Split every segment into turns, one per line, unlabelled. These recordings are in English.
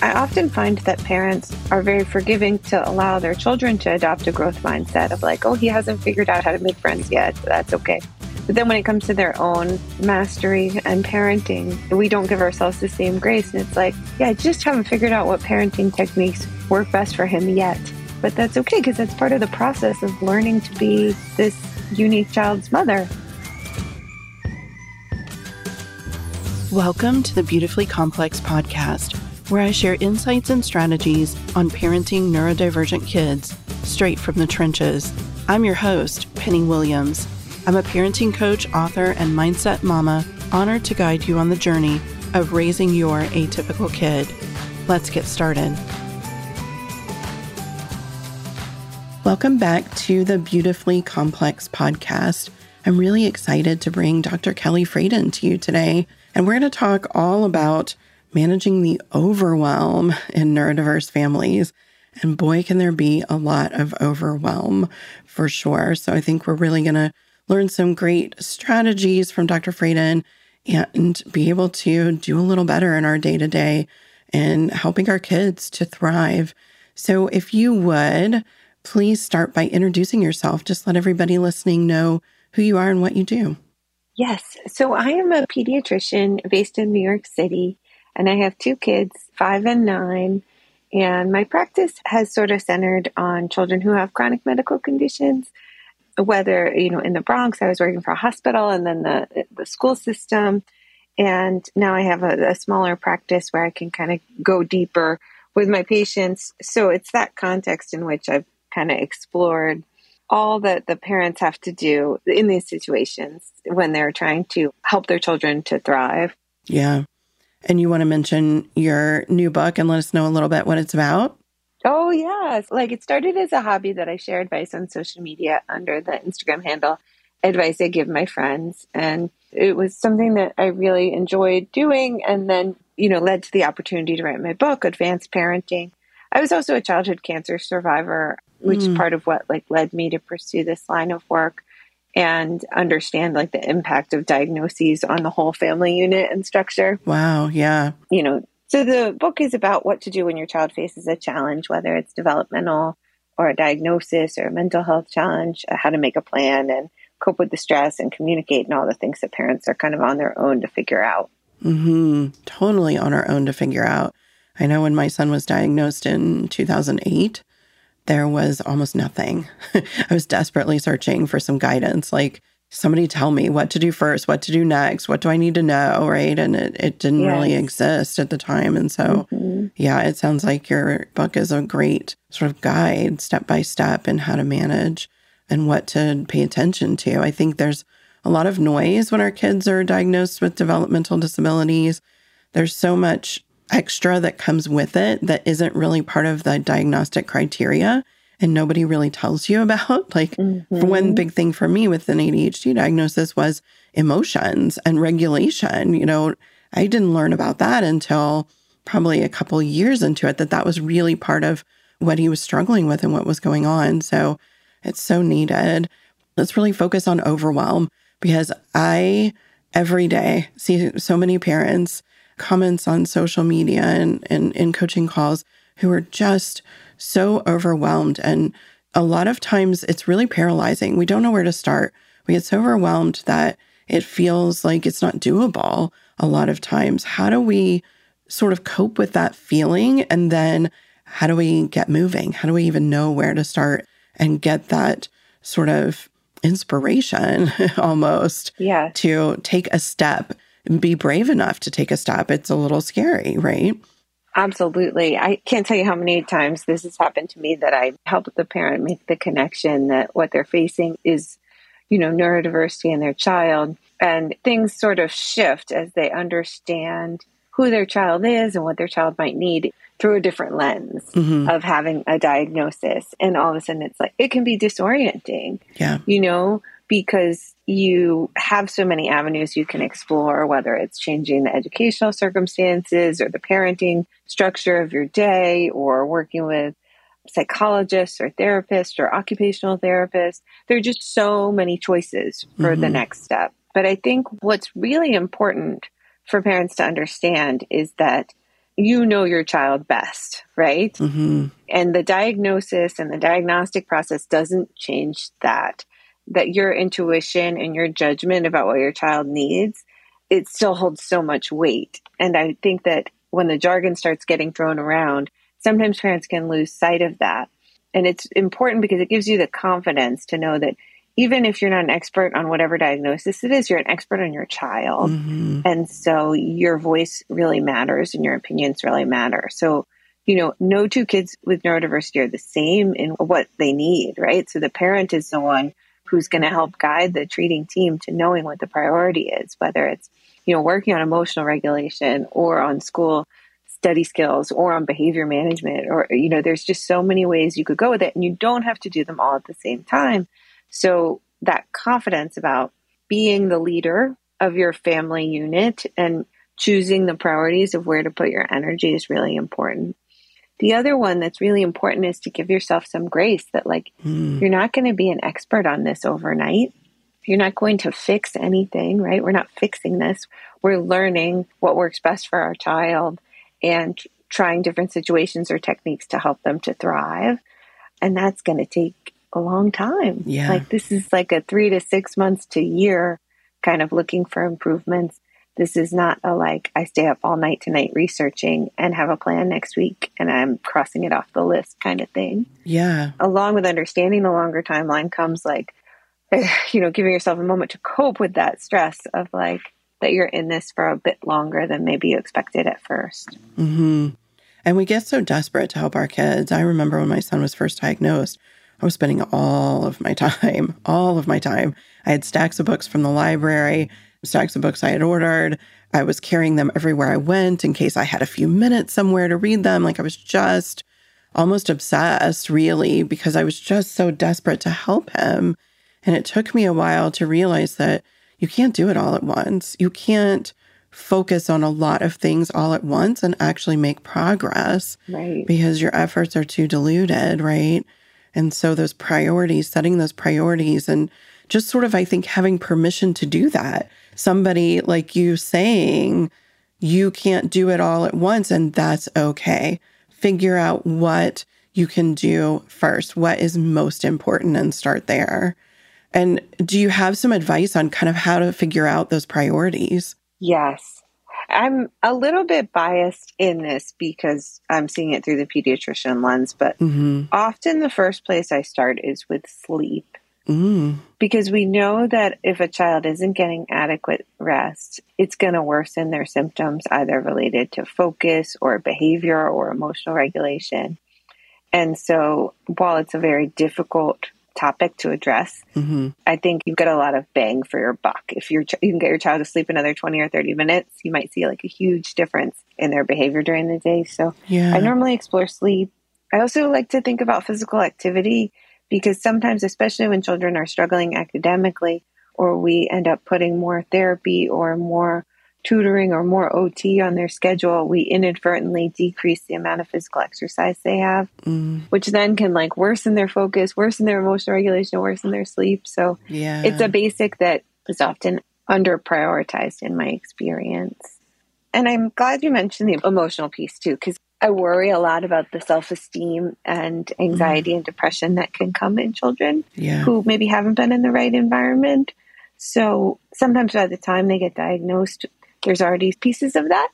I often find that parents are very forgiving to allow their children to adopt a growth mindset of like, oh, he hasn't figured out how to make friends yet. That's okay. But then when it comes to their own mastery and parenting, we don't give ourselves the same grace. And it's like, yeah, I just haven't figured out what parenting techniques work best for him yet. But that's okay because that's part of the process of learning to be this unique child's mother.
Welcome to the Beautifully Complex podcast, where I share insights and strategies on parenting neurodivergent kids straight from the trenches. I'm your host, Penny Williams. I'm a parenting coach, author, and mindset mama, honored to guide you on the journey of raising your atypical kid. Let's get started. Welcome back to the Beautifully Complex podcast. I'm really excited to bring Dr. Kelly Fradin to you today. And we're going to talk all about managing the overwhelm in neurodiverse families. And boy, can there be a lot of overwhelm for sure. So I think we're really going to learn some great strategies from Dr. Fradin and be able to do a little better in our day to day and helping our kids to thrive. So if you would, please start by introducing yourself. Just let everybody listening know who you are and what you do.
Yes. So I am a pediatrician based in New York City, and I have two kids, five and nine. And my practice has sort of centered on children who have chronic medical conditions. Whether, you know, in the Bronx, I was working for a hospital and then the, the school system. And now I have a, a smaller practice where I can kind of go deeper with my patients. So it's that context in which I've kind of explored all that the parents have to do in these situations when they're trying to help their children to thrive.
Yeah. And you want to mention your new book and let us know a little bit what it's about?
Oh, yes. Like it started as a hobby that I share advice on social media under the Instagram handle Advice I Give My Friends. And it was something that I really enjoyed doing and then, you know, led to the opportunity to write my book, Advanced Parenting. I was also a childhood cancer survivor which mm. part of what like led me to pursue this line of work and understand like the impact of diagnoses on the whole family unit and structure.
Wow, yeah.
You know, so the book is about what to do when your child faces a challenge, whether it's developmental or a diagnosis or a mental health challenge, uh, how to make a plan and cope with the stress and communicate and all the things that parents are kind of on their own to figure out.
Mhm. Totally on our own to figure out. I know when my son was diagnosed in 2008, there was almost nothing. I was desperately searching for some guidance, like somebody tell me what to do first, what to do next, what do I need to know, right? And it, it didn't yes. really exist at the time. And so, mm-hmm. yeah, it sounds like your book is a great sort of guide step by step in how to manage and what to pay attention to. I think there's a lot of noise when our kids are diagnosed with developmental disabilities. There's so much extra that comes with it that isn't really part of the diagnostic criteria and nobody really tells you about. Like, mm-hmm. one big thing for me with an ADHD diagnosis was emotions and regulation. You know, I didn't learn about that until probably a couple years into it that that was really part of what he was struggling with and what was going on. So it's so needed. Let's really focus on overwhelm because I every day see so many parents comments on social media and, and in coaching calls who are just so overwhelmed. And a lot of times it's really paralyzing. We don't know where to start. We get so overwhelmed that it feels like it's not doable a lot of times. How do we sort of cope with that feeling? And then how do we get moving? How do we even know where to start and get that sort of inspiration almost
yeah.
to take a step be brave enough to take a step. It's a little scary, right?
Absolutely. I can't tell you how many times this has happened to me that I help the parent make the connection that what they're facing is, you know, neurodiversity in their child. And things sort of shift as they understand who their child is and what their child might need through a different lens mm-hmm. of having a diagnosis. And all of a sudden it's like, it can be disorienting.
Yeah.
You know, because you have so many avenues you can explore, whether it's changing the educational circumstances or the parenting structure of your day or working with psychologists or therapists or occupational therapists. There are just so many choices for mm-hmm. the next step. But I think what's really important for parents to understand is that you know your child best, right? Mm-hmm. And the diagnosis and the diagnostic process doesn't change that. That your intuition and your judgment about what your child needs, it still holds so much weight. And I think that when the jargon starts getting thrown around, sometimes parents can lose sight of that. And it's important because it gives you the confidence to know that even if you're not an expert on whatever diagnosis it is, you're an expert on your child. Mm-hmm. And so your voice really matters and your opinions really matter. So, you know, no two kids with neurodiversity are the same in what they need, right? So the parent is the one who's going to help guide the treating team to knowing what the priority is, whether it's, you know, working on emotional regulation or on school study skills or on behavior management or you know there's just so many ways you could go with it and you don't have to do them all at the same time so that confidence about being the leader of your family unit and choosing the priorities of where to put your energy is really important. The other one that's really important is to give yourself some grace that, like, mm. you're not going to be an expert on this overnight. You're not going to fix anything, right? We're not fixing this. We're learning what works best for our child and trying different situations or techniques to help them to thrive. And that's going to take a long time.
Yeah.
Like this is like a three to six months to year kind of looking for improvements. This is not a like I stay up all night tonight researching and have a plan next week and I'm crossing it off the list kind of thing.
Yeah.
Along with understanding the longer timeline comes like you know, giving yourself a moment to cope with that stress of like that you're in this for a bit longer than maybe you expected at 1st
mm-hmm. And we get so desperate to help our kids. I remember when my son was first diagnosed, I was spending all of my time, all of my time. I had stacks of books from the library, stacks of books I had ordered. I was carrying them everywhere I went in case I had a few minutes somewhere to read them. Like I was just almost obsessed, really, because I was just so desperate to help him. And it took me a while to realize that you can't do it all at once. You can't focus on a lot of things all at once and actually make progress.
Right.
Because your efforts are too diluted, right? And so those priorities, setting those priorities and just sort of, I think, having permission to do that. Somebody like you saying, you can't do it all at once, and that's okay. Figure out what you can do first, what is most important, and start there. And do you have some advice on kind of how to figure out those priorities?
Yes. I'm a little bit biased in this because I'm seeing it through the pediatrician lens, but mm-hmm. often the first place I start is with sleep. Mm. Because we know that if a child isn't getting adequate rest, it's going to worsen their symptoms, either related to focus or behavior or emotional regulation. And so, while it's a very difficult topic to address, mm-hmm. I think you get a lot of bang for your buck. If you're, you can get your child to sleep another 20 or 30 minutes, you might see like a huge difference in their behavior during the day. So yeah. I normally explore sleep. I also like to think about physical activity because sometimes, especially when children are struggling academically, or we end up putting more therapy or more tutoring or more OT on their schedule, we inadvertently decrease the amount of physical exercise they have, mm. which then can like worsen their focus, worsen their emotional regulation, worsen their sleep. So
yeah.
it's a basic that is often under prioritized in my experience. And I'm glad you mentioned the emotional piece too, because I worry a lot about the self esteem and anxiety mm. and depression that can come in children
yeah.
who maybe haven't been in the right environment. So sometimes by the time they get diagnosed, there's already pieces of that.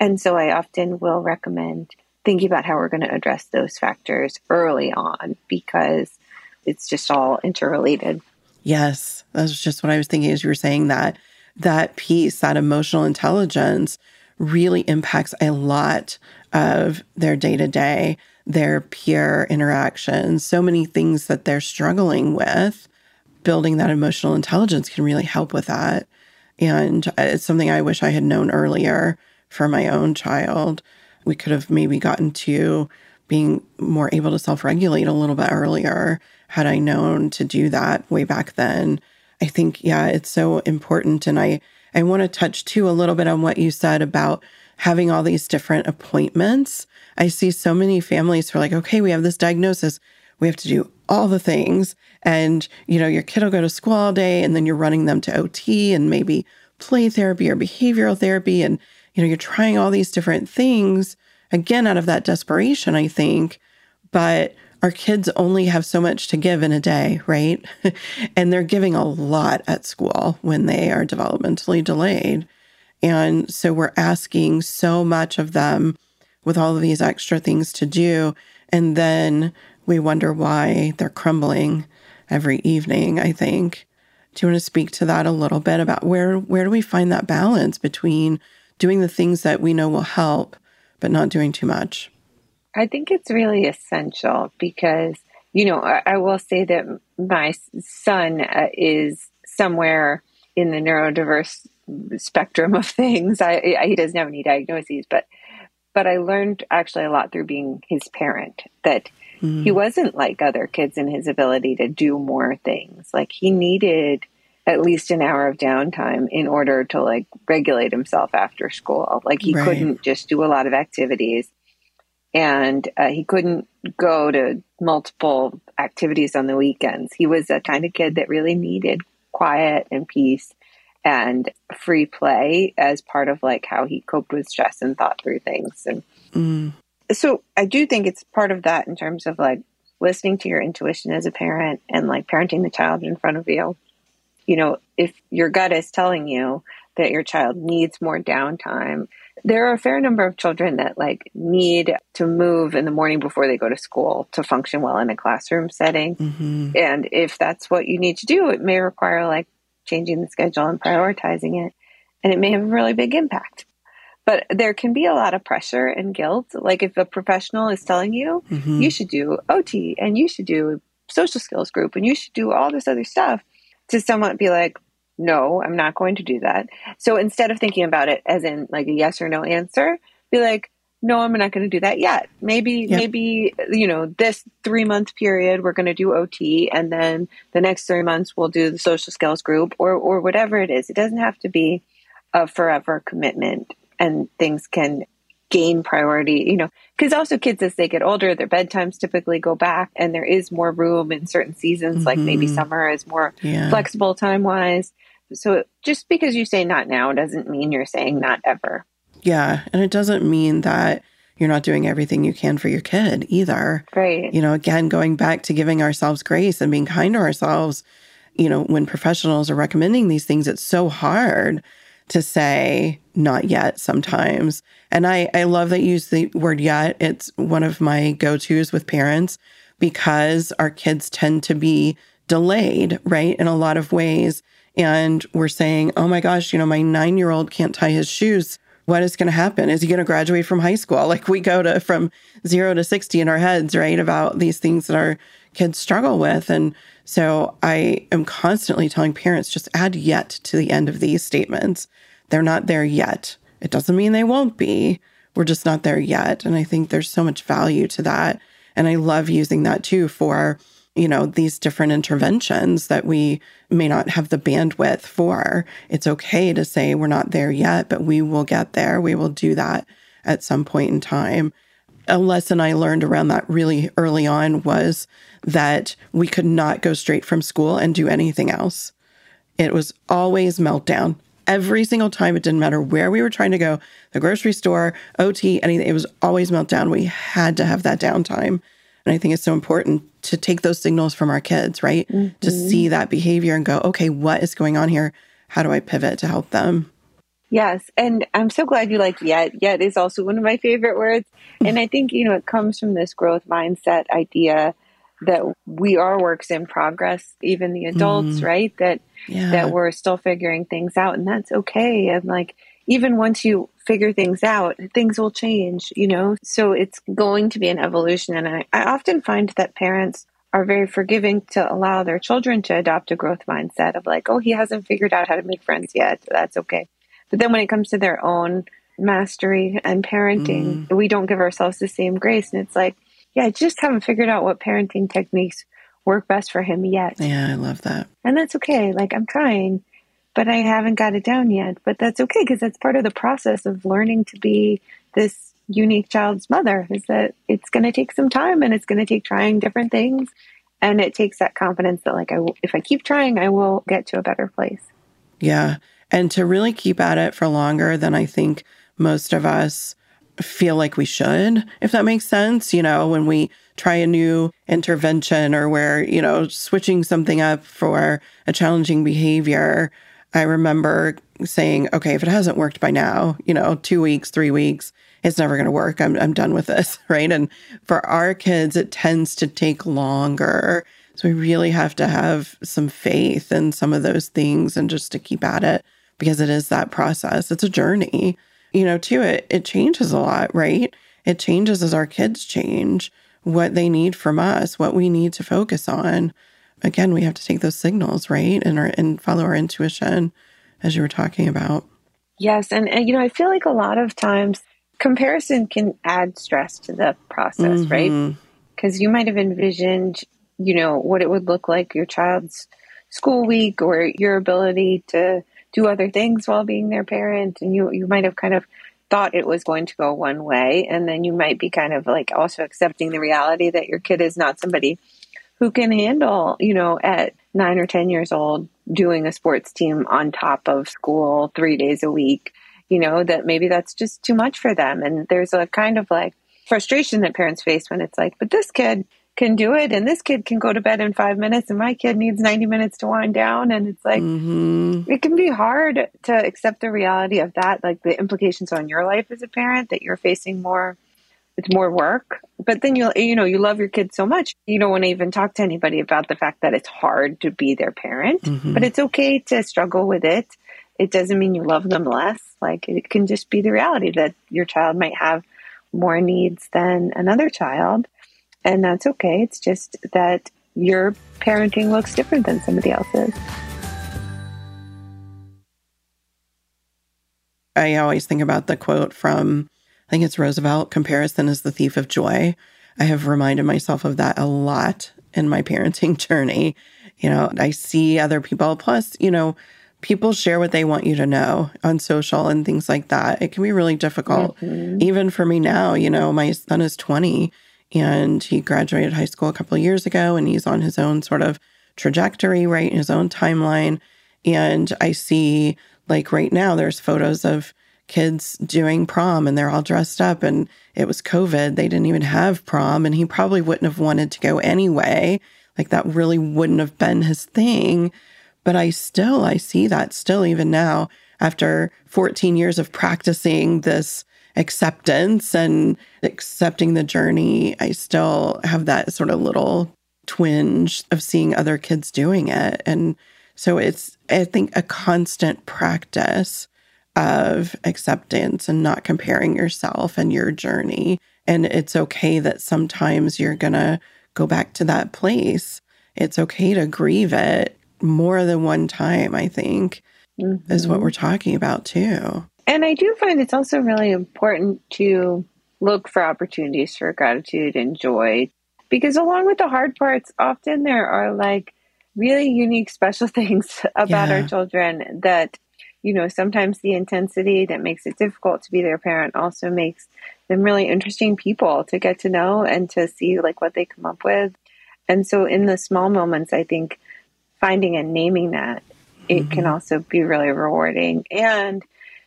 And so I often will recommend thinking about how we're going to address those factors early on because it's just all interrelated.
Yes, that's just what I was thinking as you were saying that. That piece, that emotional intelligence, really impacts a lot of their day to day, their peer interactions, so many things that they're struggling with. Building that emotional intelligence can really help with that. And uh, it's something I wish I had known earlier for my own child. We could have maybe gotten to being more able to self regulate a little bit earlier had I known to do that way back then. I think, yeah, it's so important. And I, I want to touch too a little bit on what you said about having all these different appointments. I see so many families who are like, okay, we have this diagnosis. We have to do all the things. And, you know, your kid will go to school all day and then you're running them to OT and maybe play therapy or behavioral therapy. And, you know, you're trying all these different things again out of that desperation, I think. But our kids only have so much to give in a day, right? and they're giving a lot at school when they are developmentally delayed. And so we're asking so much of them with all of these extra things to do. And then we wonder why they're crumbling every evening, I think. Do you want to speak to that a little bit about where where do we find that balance between doing the things that we know will help but not doing too much?
I think it's really essential because you know I, I will say that my son uh, is somewhere in the neurodiverse spectrum of things. I, I, he doesn't have any diagnoses, but but I learned actually a lot through being his parent that mm. he wasn't like other kids in his ability to do more things. Like he needed at least an hour of downtime in order to like regulate himself after school. Like he right. couldn't just do a lot of activities and uh, he couldn't go to multiple activities on the weekends. He was a kind of kid that really needed quiet and peace and free play as part of like how he coped with stress and thought through things and mm. so i do think it's part of that in terms of like listening to your intuition as a parent and like parenting the child in front of you you know if your gut is telling you that your child needs more downtime there are a fair number of children that like need to move in the morning before they go to school to function well in a classroom setting mm-hmm. and if that's what you need to do it may require like changing the schedule and prioritizing it. And it may have a really big impact. But there can be a lot of pressure and guilt. Like if a professional is telling you, mm-hmm. you should do OT and you should do social skills group and you should do all this other stuff, to somewhat be like, no, I'm not going to do that. So instead of thinking about it as in like a yes or no answer, be like, no, I'm not going to do that yet. Maybe, yep. maybe, you know, this three month period, we're going to do OT and then the next three months we'll do the social skills group or, or whatever it is. It doesn't have to be a forever commitment and things can gain priority, you know, because also kids as they get older, their bedtimes typically go back and there is more room in certain seasons, mm-hmm. like maybe mm-hmm. summer is more yeah. flexible time wise. So just because you say not now doesn't mean you're saying not ever.
Yeah. And it doesn't mean that you're not doing everything you can for your kid either.
Right.
You know, again, going back to giving ourselves grace and being kind to ourselves, you know, when professionals are recommending these things, it's so hard to say not yet sometimes. And I, I love that you use the word yet. It's one of my go tos with parents because our kids tend to be delayed, right, in a lot of ways. And we're saying, oh my gosh, you know, my nine year old can't tie his shoes what is going to happen? Is he going to graduate from high school? Like we go to from zero to 60 in our heads, right? About these things that our kids struggle with. And so I am constantly telling parents just add yet to the end of these statements. They're not there yet. It doesn't mean they won't be. We're just not there yet. And I think there's so much value to that. And I love using that too for you know, these different interventions that we may not have the bandwidth for. It's okay to say we're not there yet, but we will get there. We will do that at some point in time. A lesson I learned around that really early on was that we could not go straight from school and do anything else. It was always meltdown. Every single time, it didn't matter where we were trying to go the grocery store, OT, anything, it was always meltdown. We had to have that downtime. And I think it's so important to take those signals from our kids, right? Mm-hmm. To see that behavior and go, okay, what is going on here? How do I pivot to help them?
Yes. And I'm so glad you like yet. Yet is also one of my favorite words. And I think, you know, it comes from this growth mindset idea that we are works in progress, even the adults, mm. right? That yeah. that we're still figuring things out and that's okay. And like even once you figure things out, things will change, you know? So it's going to be an evolution. And I, I often find that parents are very forgiving to allow their children to adopt a growth mindset of like, oh, he hasn't figured out how to make friends yet. That's okay. But then when it comes to their own mastery and parenting, mm. we don't give ourselves the same grace. And it's like, yeah, I just haven't figured out what parenting techniques work best for him yet.
Yeah, I love that.
And that's okay. Like, I'm trying but I haven't got it down yet. But that's okay because that's part of the process of learning to be this unique child's mother is that it's going to take some time and it's going to take trying different things. And it takes that confidence that, like, I w- if I keep trying, I will get to a better place.
Yeah. And to really keep at it for longer than I think most of us feel like we should, if that makes sense. You know, when we try a new intervention or we're, you know, switching something up for a challenging behavior, I remember saying, okay, if it hasn't worked by now, you know, two weeks, three weeks, it's never going to work. I'm, I'm done with this. Right. And for our kids, it tends to take longer. So we really have to have some faith in some of those things and just to keep at it because it is that process. It's a journey. You know, too, it, it changes a lot, right? It changes as our kids change, what they need from us, what we need to focus on. Again, we have to take those signals, right? And our, and follow our intuition as you were talking about.
Yes. And, and, you know, I feel like a lot of times comparison can add stress to the process, mm-hmm. right? Because you might have envisioned, you know, what it would look like your child's school week or your ability to do other things while being their parent. And you, you might have kind of thought it was going to go one way. And then you might be kind of like also accepting the reality that your kid is not somebody who can handle, you know, at nine or 10 years old, doing a sports team on top of school three days a week, you know, that maybe that's just too much for them. And there's a kind of like frustration that parents face when it's like, but this kid can do it and this kid can go to bed in five minutes and my kid needs 90 minutes to wind down and it's like mm-hmm. it can be hard to accept the reality of that like the implications on your life as a parent that you're facing more it's more work. But then you you know you love your kids so much you don't want to even talk to anybody about the fact that it's hard to be their parent. Mm-hmm. but it's okay to struggle with it. It doesn't mean you love them less. Like it can just be the reality that your child might have more needs than another child. And that's okay. It's just that your parenting looks different than somebody else's.
I always think about the quote from I think it's Roosevelt comparison is the thief of joy. I have reminded myself of that a lot in my parenting journey. You know, I see other people, plus, you know, people share what they want you to know on social and things like that. It can be really difficult. Mm-hmm. Even for me now, you know, my son is 20 and he graduated high school a couple of years ago and he's on his own sort of trajectory, right? His own timeline. And I see, like, right now, there's photos of kids doing prom and they're all dressed up and it was covid they didn't even have prom and he probably wouldn't have wanted to go anyway. Like that really wouldn't have been his thing. But i still i see that still even now after 14 years of practicing this acceptance and accepting the journey i still have that sort of little twinge of seeing other kids doing it. And so it's i think a constant practice of acceptance and not comparing yourself and your journey. And it's okay that sometimes you're going to go back to that place. It's okay to grieve it more than one time, I think, mm-hmm. is what mm-hmm. we're talking about too.
And I do find it's also really important to look for opportunities for gratitude and joy because along with the hard parts, often there are like really unique, special things about yeah. our children that you know, sometimes the intensity that makes it difficult to be their parent also makes them really interesting people to get to know and to see like what they come up with. And so in the small moments, I think finding and naming that it mm-hmm. can also be really rewarding and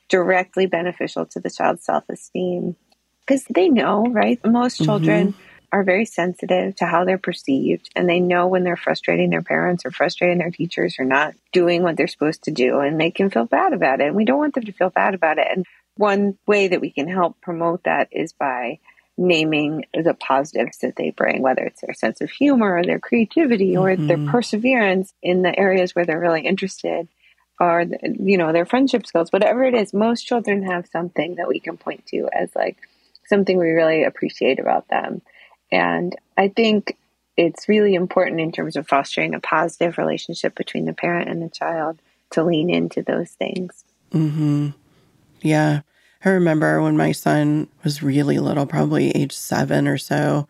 directly beneficial to the child's self-esteem because they know, right? Most children mm-hmm are very sensitive to how they're perceived and they know when they're frustrating their parents or frustrating their teachers or not doing what they're supposed to do and they can feel bad about it. And we don't want them to feel bad about it. And one way that we can help promote that is by naming the positives that they bring, whether it's their sense of humor or their creativity or mm-hmm. their perseverance in the areas where they're really interested or you know their friendship skills whatever it is most children have something that we can point to as like something we really appreciate about them and I think it's really important in terms of fostering a positive relationship between the parent and the child to lean into those things.
Mm-hmm. Yeah. I remember when my son was really little, probably age seven or so,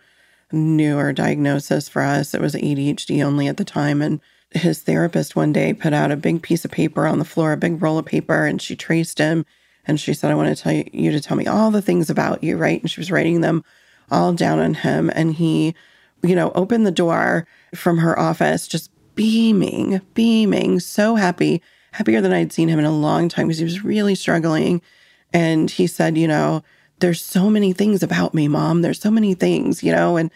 newer diagnosis for us. It was ADHD only at the time. And his therapist one day put out a big piece of paper on the floor, a big roll of paper, and she traced him. And she said, I want to tell you, you to tell me all the things about you, right? And she was writing them all down on him. And he, you know, opened the door from her office, just beaming, beaming, so happy, happier than I'd seen him in a long time because he was really struggling. And he said, you know, there's so many things about me, mom. There's so many things, you know, and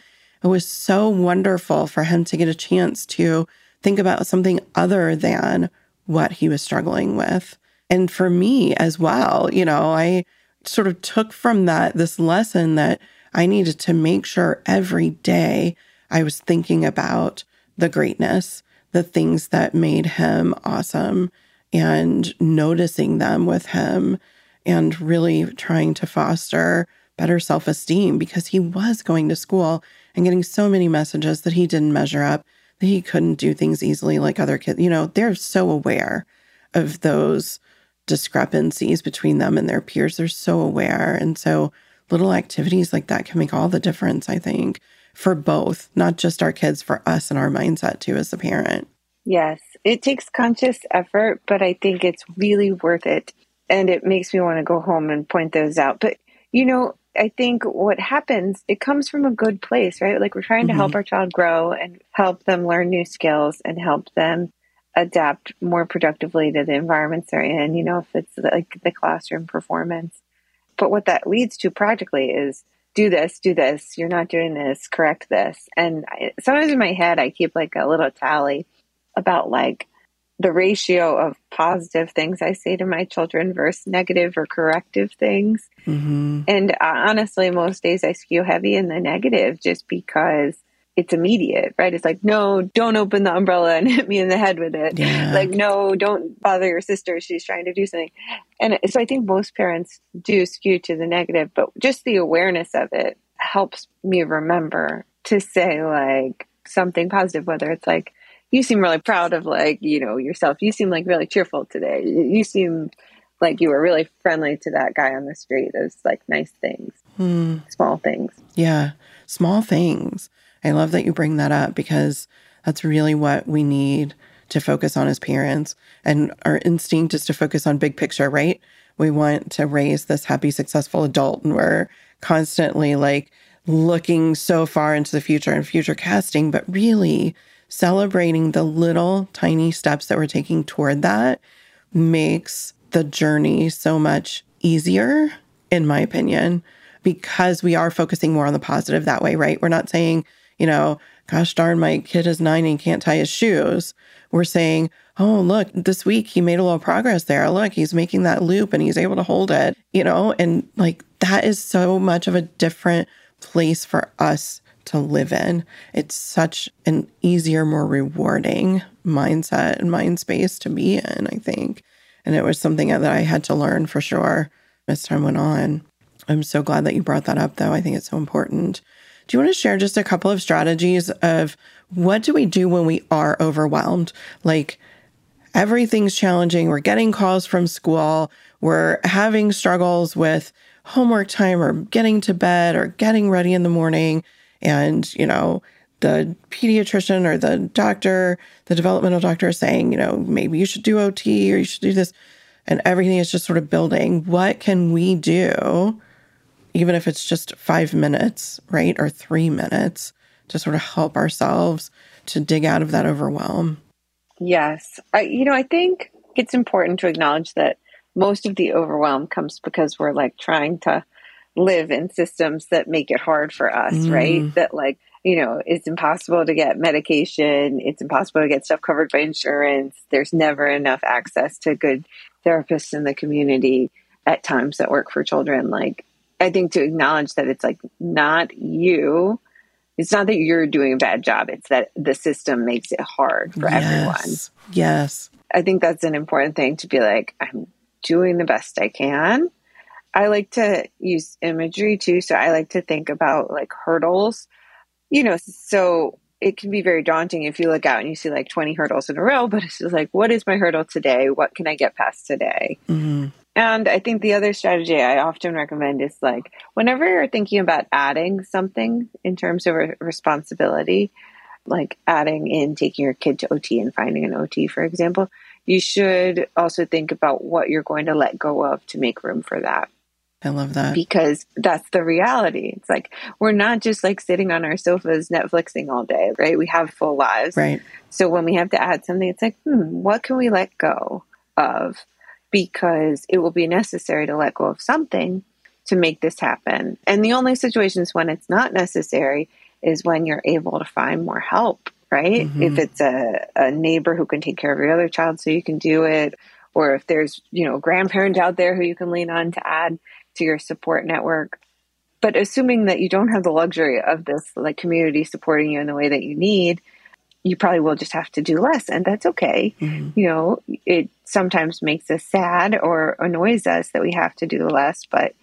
it was so wonderful for him to get a chance to think about something other than what he was struggling with. And for me as well, you know, I sort of took from that this lesson that I needed to make sure every day I was thinking about the greatness, the things that made him awesome, and noticing them with him, and really trying to foster better self esteem because he was going to school and getting so many messages that he didn't measure up, that he couldn't do things easily like other kids. You know, they're so aware of those discrepancies between them and their peers. They're so aware. And so little activities like that can make all the difference, I think, for both, not just our kids, for us and our mindset too as a parent.
Yes, it takes conscious effort, but I think it's really worth it. And it makes me want to go home and point those out. But, you know, I think what happens, it comes from a good place, right? Like we're trying to mm-hmm. help our child grow and help them learn new skills and help them adapt more productively to the environments they're in, you know, if it's like the classroom performance. But what that leads to practically is do this, do this, you're not doing this, correct this. And I, sometimes in my head, I keep like a little tally about like the ratio of positive things I say to my children versus negative or corrective things. Mm-hmm. And uh, honestly, most days I skew heavy in the negative just because it's immediate, right? It's like, no, don't open the umbrella and hit me in the head with it. Yeah. Like, no, don't bother your sister. She's trying to do something. And so I think most parents do skew to the negative, but just the awareness of it helps me remember to say like something positive, whether it's like, you seem really proud of like, you know, yourself. You seem like really cheerful today. You seem like you were really friendly to that guy on the street. Those like nice things, hmm. small things.
Yeah. Small things I love that you bring that up because that's really what we need to focus on as parents. And our instinct is to focus on big picture, right? We want to raise this happy, successful adult, and we're constantly like looking so far into the future and future casting, but really celebrating the little tiny steps that we're taking toward that makes the journey so much easier, in my opinion, because we are focusing more on the positive that way, right? We're not saying, you know, gosh darn, my kid is nine and can't tie his shoes. We're saying, oh, look, this week he made a little progress there. Look, he's making that loop and he's able to hold it, you know, and like that is so much of a different place for us to live in. It's such an easier, more rewarding mindset and mind space to be in, I think. And it was something that I had to learn for sure as time went on. I'm so glad that you brought that up, though. I think it's so important. Do you want to share just a couple of strategies of what do we do when we are overwhelmed? Like everything's challenging. We're getting calls from school. We're having struggles with homework time or getting to bed or getting ready in the morning. And, you know, the pediatrician or the doctor, the developmental doctor is saying, you know, maybe you should do OT or you should do this. And everything is just sort of building. What can we do even if it's just five minutes, right? Or three minutes to sort of help ourselves to dig out of that overwhelm.
Yes. I, you know, I think it's important to acknowledge that most of the overwhelm comes because we're like trying to live in systems that make it hard for us, mm. right? That like, you know, it's impossible to get medication, it's impossible to get stuff covered by insurance. There's never enough access to good therapists in the community at times that work for children. Like I think to acknowledge that it's like not you. It's not that you're doing a bad job. It's that the system makes it hard for yes. everyone.
Yes.
I think that's an important thing to be like, I'm doing the best I can. I like to use imagery too. So I like to think about like hurdles, you know, so it can be very daunting if you look out and you see like 20 hurdles in a row, but it's just like, what is my hurdle today? What can I get past today? Mm-hmm. And I think the other strategy I often recommend is like whenever you're thinking about adding something in terms of responsibility, like adding in taking your kid to OT and finding an OT, for example, you should also think about what you're going to let go of to make room for that.
I love that.
Because that's the reality. It's like we're not just like sitting on our sofas Netflixing all day, right? We have full lives.
Right.
So when we have to add something, it's like, hmm, what can we let go of? Because it will be necessary to let go of something to make this happen. And the only situations when it's not necessary is when you're able to find more help, right? Mm-hmm. If it's a, a neighbor who can take care of your other child so you can do it, or if there's, you know, a grandparent out there who you can lean on to add to your support network. But assuming that you don't have the luxury of this like community supporting you in the way that you need, you probably will just have to do less and that's okay. Mm-hmm. You know, it sometimes makes us sad or annoys us that we have to do less, but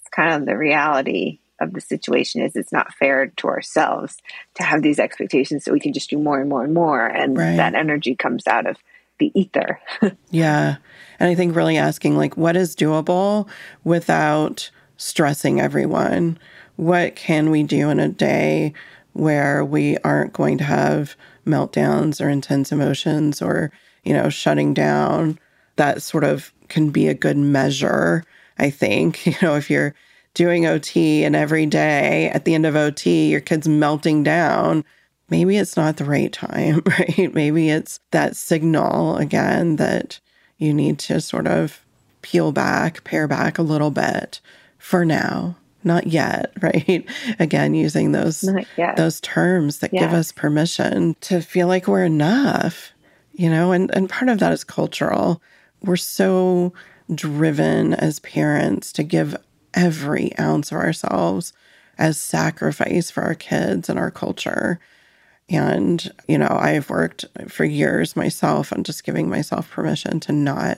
it's kind of the reality of the situation is it's not fair to ourselves to have these expectations that we can just do more and more and more and right. that energy comes out of the ether.
yeah. And I think really asking like what is doable without stressing everyone? What can we do in a day where we aren't going to have meltdowns or intense emotions or, you know, shutting down? That sort of can be a good measure, I think. You know, if you're doing OT and every day at the end of OT, your kid's melting down, maybe it's not the right time, right? Maybe it's that signal again that you need to sort of peel back, pare back a little bit for now. Not yet, right? Again, using those those terms that yes. give us permission to feel like we're enough, you know, and, and part of that is cultural. We're so driven as parents to give every ounce of ourselves as sacrifice for our kids and our culture. And, you know, I've worked for years myself on just giving myself permission to not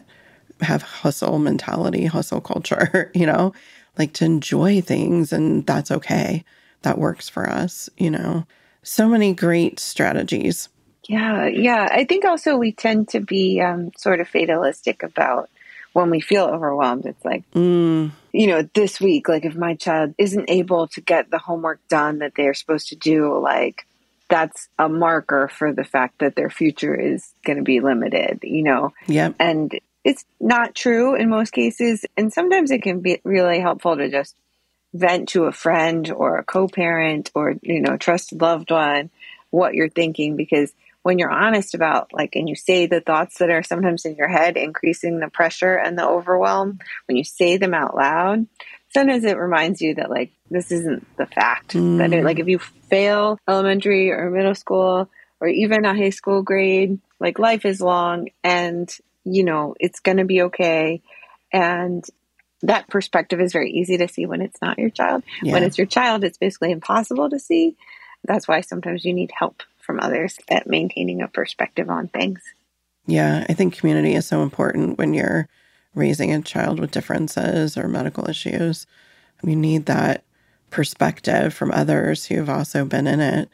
have hustle mentality, hustle culture, you know, like to enjoy things and that's okay. That works for us, you know. So many great strategies.
Yeah, yeah. I think also we tend to be um, sort of fatalistic about when we feel overwhelmed, it's like, mm. you know, this week, like if my child isn't able to get the homework done that they're supposed to do, like that's a marker for the fact that their future is going to be limited, you know?
Yeah.
And it's not true in most cases. And sometimes it can be really helpful to just vent to a friend or a co parent or, you know, trusted loved one what you're thinking because when you're honest about like and you say the thoughts that are sometimes in your head increasing the pressure and the overwhelm when you say them out loud sometimes it reminds you that like this isn't the fact. Mm. that it, like if you fail elementary or middle school or even a high school grade like life is long and you know it's going to be okay. And that perspective is very easy to see when it's not your child. Yeah. when it's your child it's basically impossible to see. That's why sometimes you need help from others at maintaining a perspective on things.
Yeah, I think community is so important when you're raising a child with differences or medical issues. You need that perspective from others who've also been in it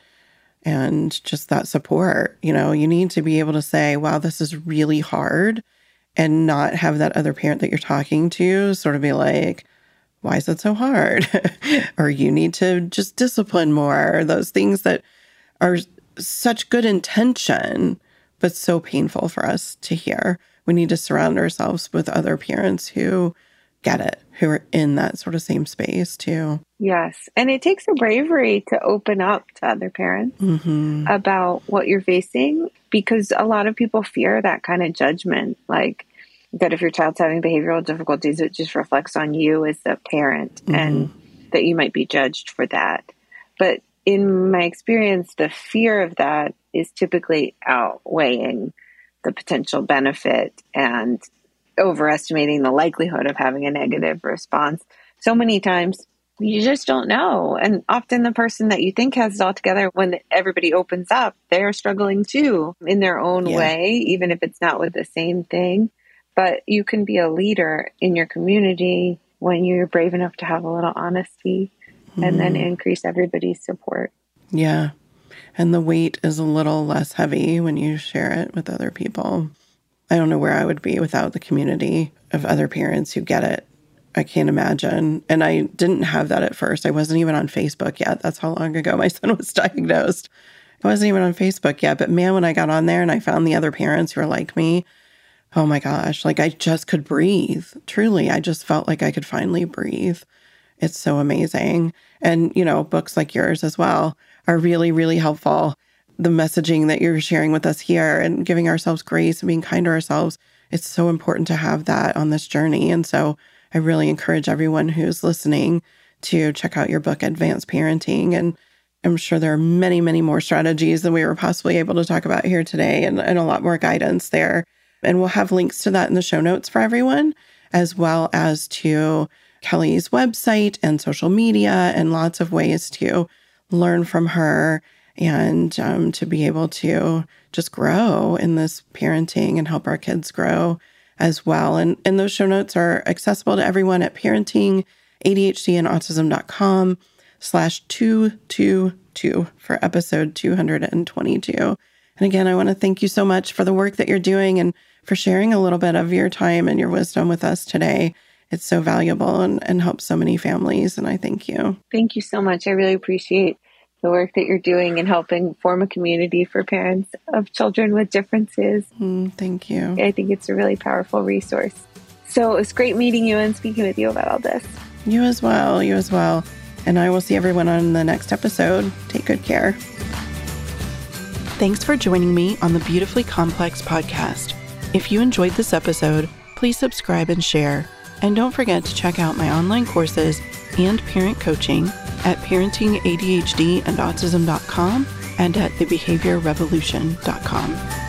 and just that support. You know, you need to be able to say, wow, this is really hard and not have that other parent that you're talking to sort of be like, why is it so hard? or you need to just discipline more. Those things that are such good intention, but so painful for us to hear. We need to surround ourselves with other parents who get it, who are in that sort of same space too.
Yes. And it takes a bravery to open up to other parents mm-hmm. about what you're facing because a lot of people fear that kind of judgment. Like, that if your child's having behavioral difficulties, it just reflects on you as the parent mm-hmm. and that you might be judged for that. But in my experience, the fear of that is typically outweighing the potential benefit and overestimating the likelihood of having a negative response. So many times you just don't know. And often the person that you think has it all together, when everybody opens up, they're struggling too in their own yeah. way, even if it's not with the same thing. But you can be a leader in your community when you're brave enough to have a little honesty mm-hmm. and then mm-hmm. increase everybody's support.
Yeah. And the weight is a little less heavy when you share it with other people. I don't know where I would be without the community of other parents who get it. I can't imagine. And I didn't have that at first. I wasn't even on Facebook yet. That's how long ago my son was diagnosed. I wasn't even on Facebook yet. But man, when I got on there and I found the other parents who are like me, oh my gosh, like I just could breathe. Truly, I just felt like I could finally breathe. It's so amazing. And, you know, books like yours as well are really, really helpful. The messaging that you're sharing with us here and giving ourselves grace and being kind to ourselves it's so important to have that on this journey. And so I really encourage everyone who's listening to check out your book, Advanced Parenting. And I'm sure there are many, many more strategies than we were possibly able to talk about here today and, and a lot more guidance there. And we'll have links to that in the show notes for everyone, as well as to Kelly's website and social media and lots of ways to learn from her and um, to be able to just grow in this parenting and help our kids grow as well. And, and those show notes are accessible to everyone at parenting, ADHD and autism.com slash 222 for episode 222. And again, I want to thank you so much for the work that you're doing and for sharing a little bit of your time and your wisdom with us today. It's so valuable and, and helps so many families. And I thank you.
Thank you so much. I really appreciate the work that you're doing and helping form a community for parents of children with differences.
Mm, thank you.
I think it's a really powerful resource. So it was great meeting you and speaking with you about all this.
You as well. You as well. And I will see everyone on the next episode. Take good care. Thanks for joining me on the Beautifully Complex podcast. If you enjoyed this episode, please subscribe and share. And don't forget to check out my online courses and parent coaching at parentingadhdandautism.com and at thebehaviorrevolution.com.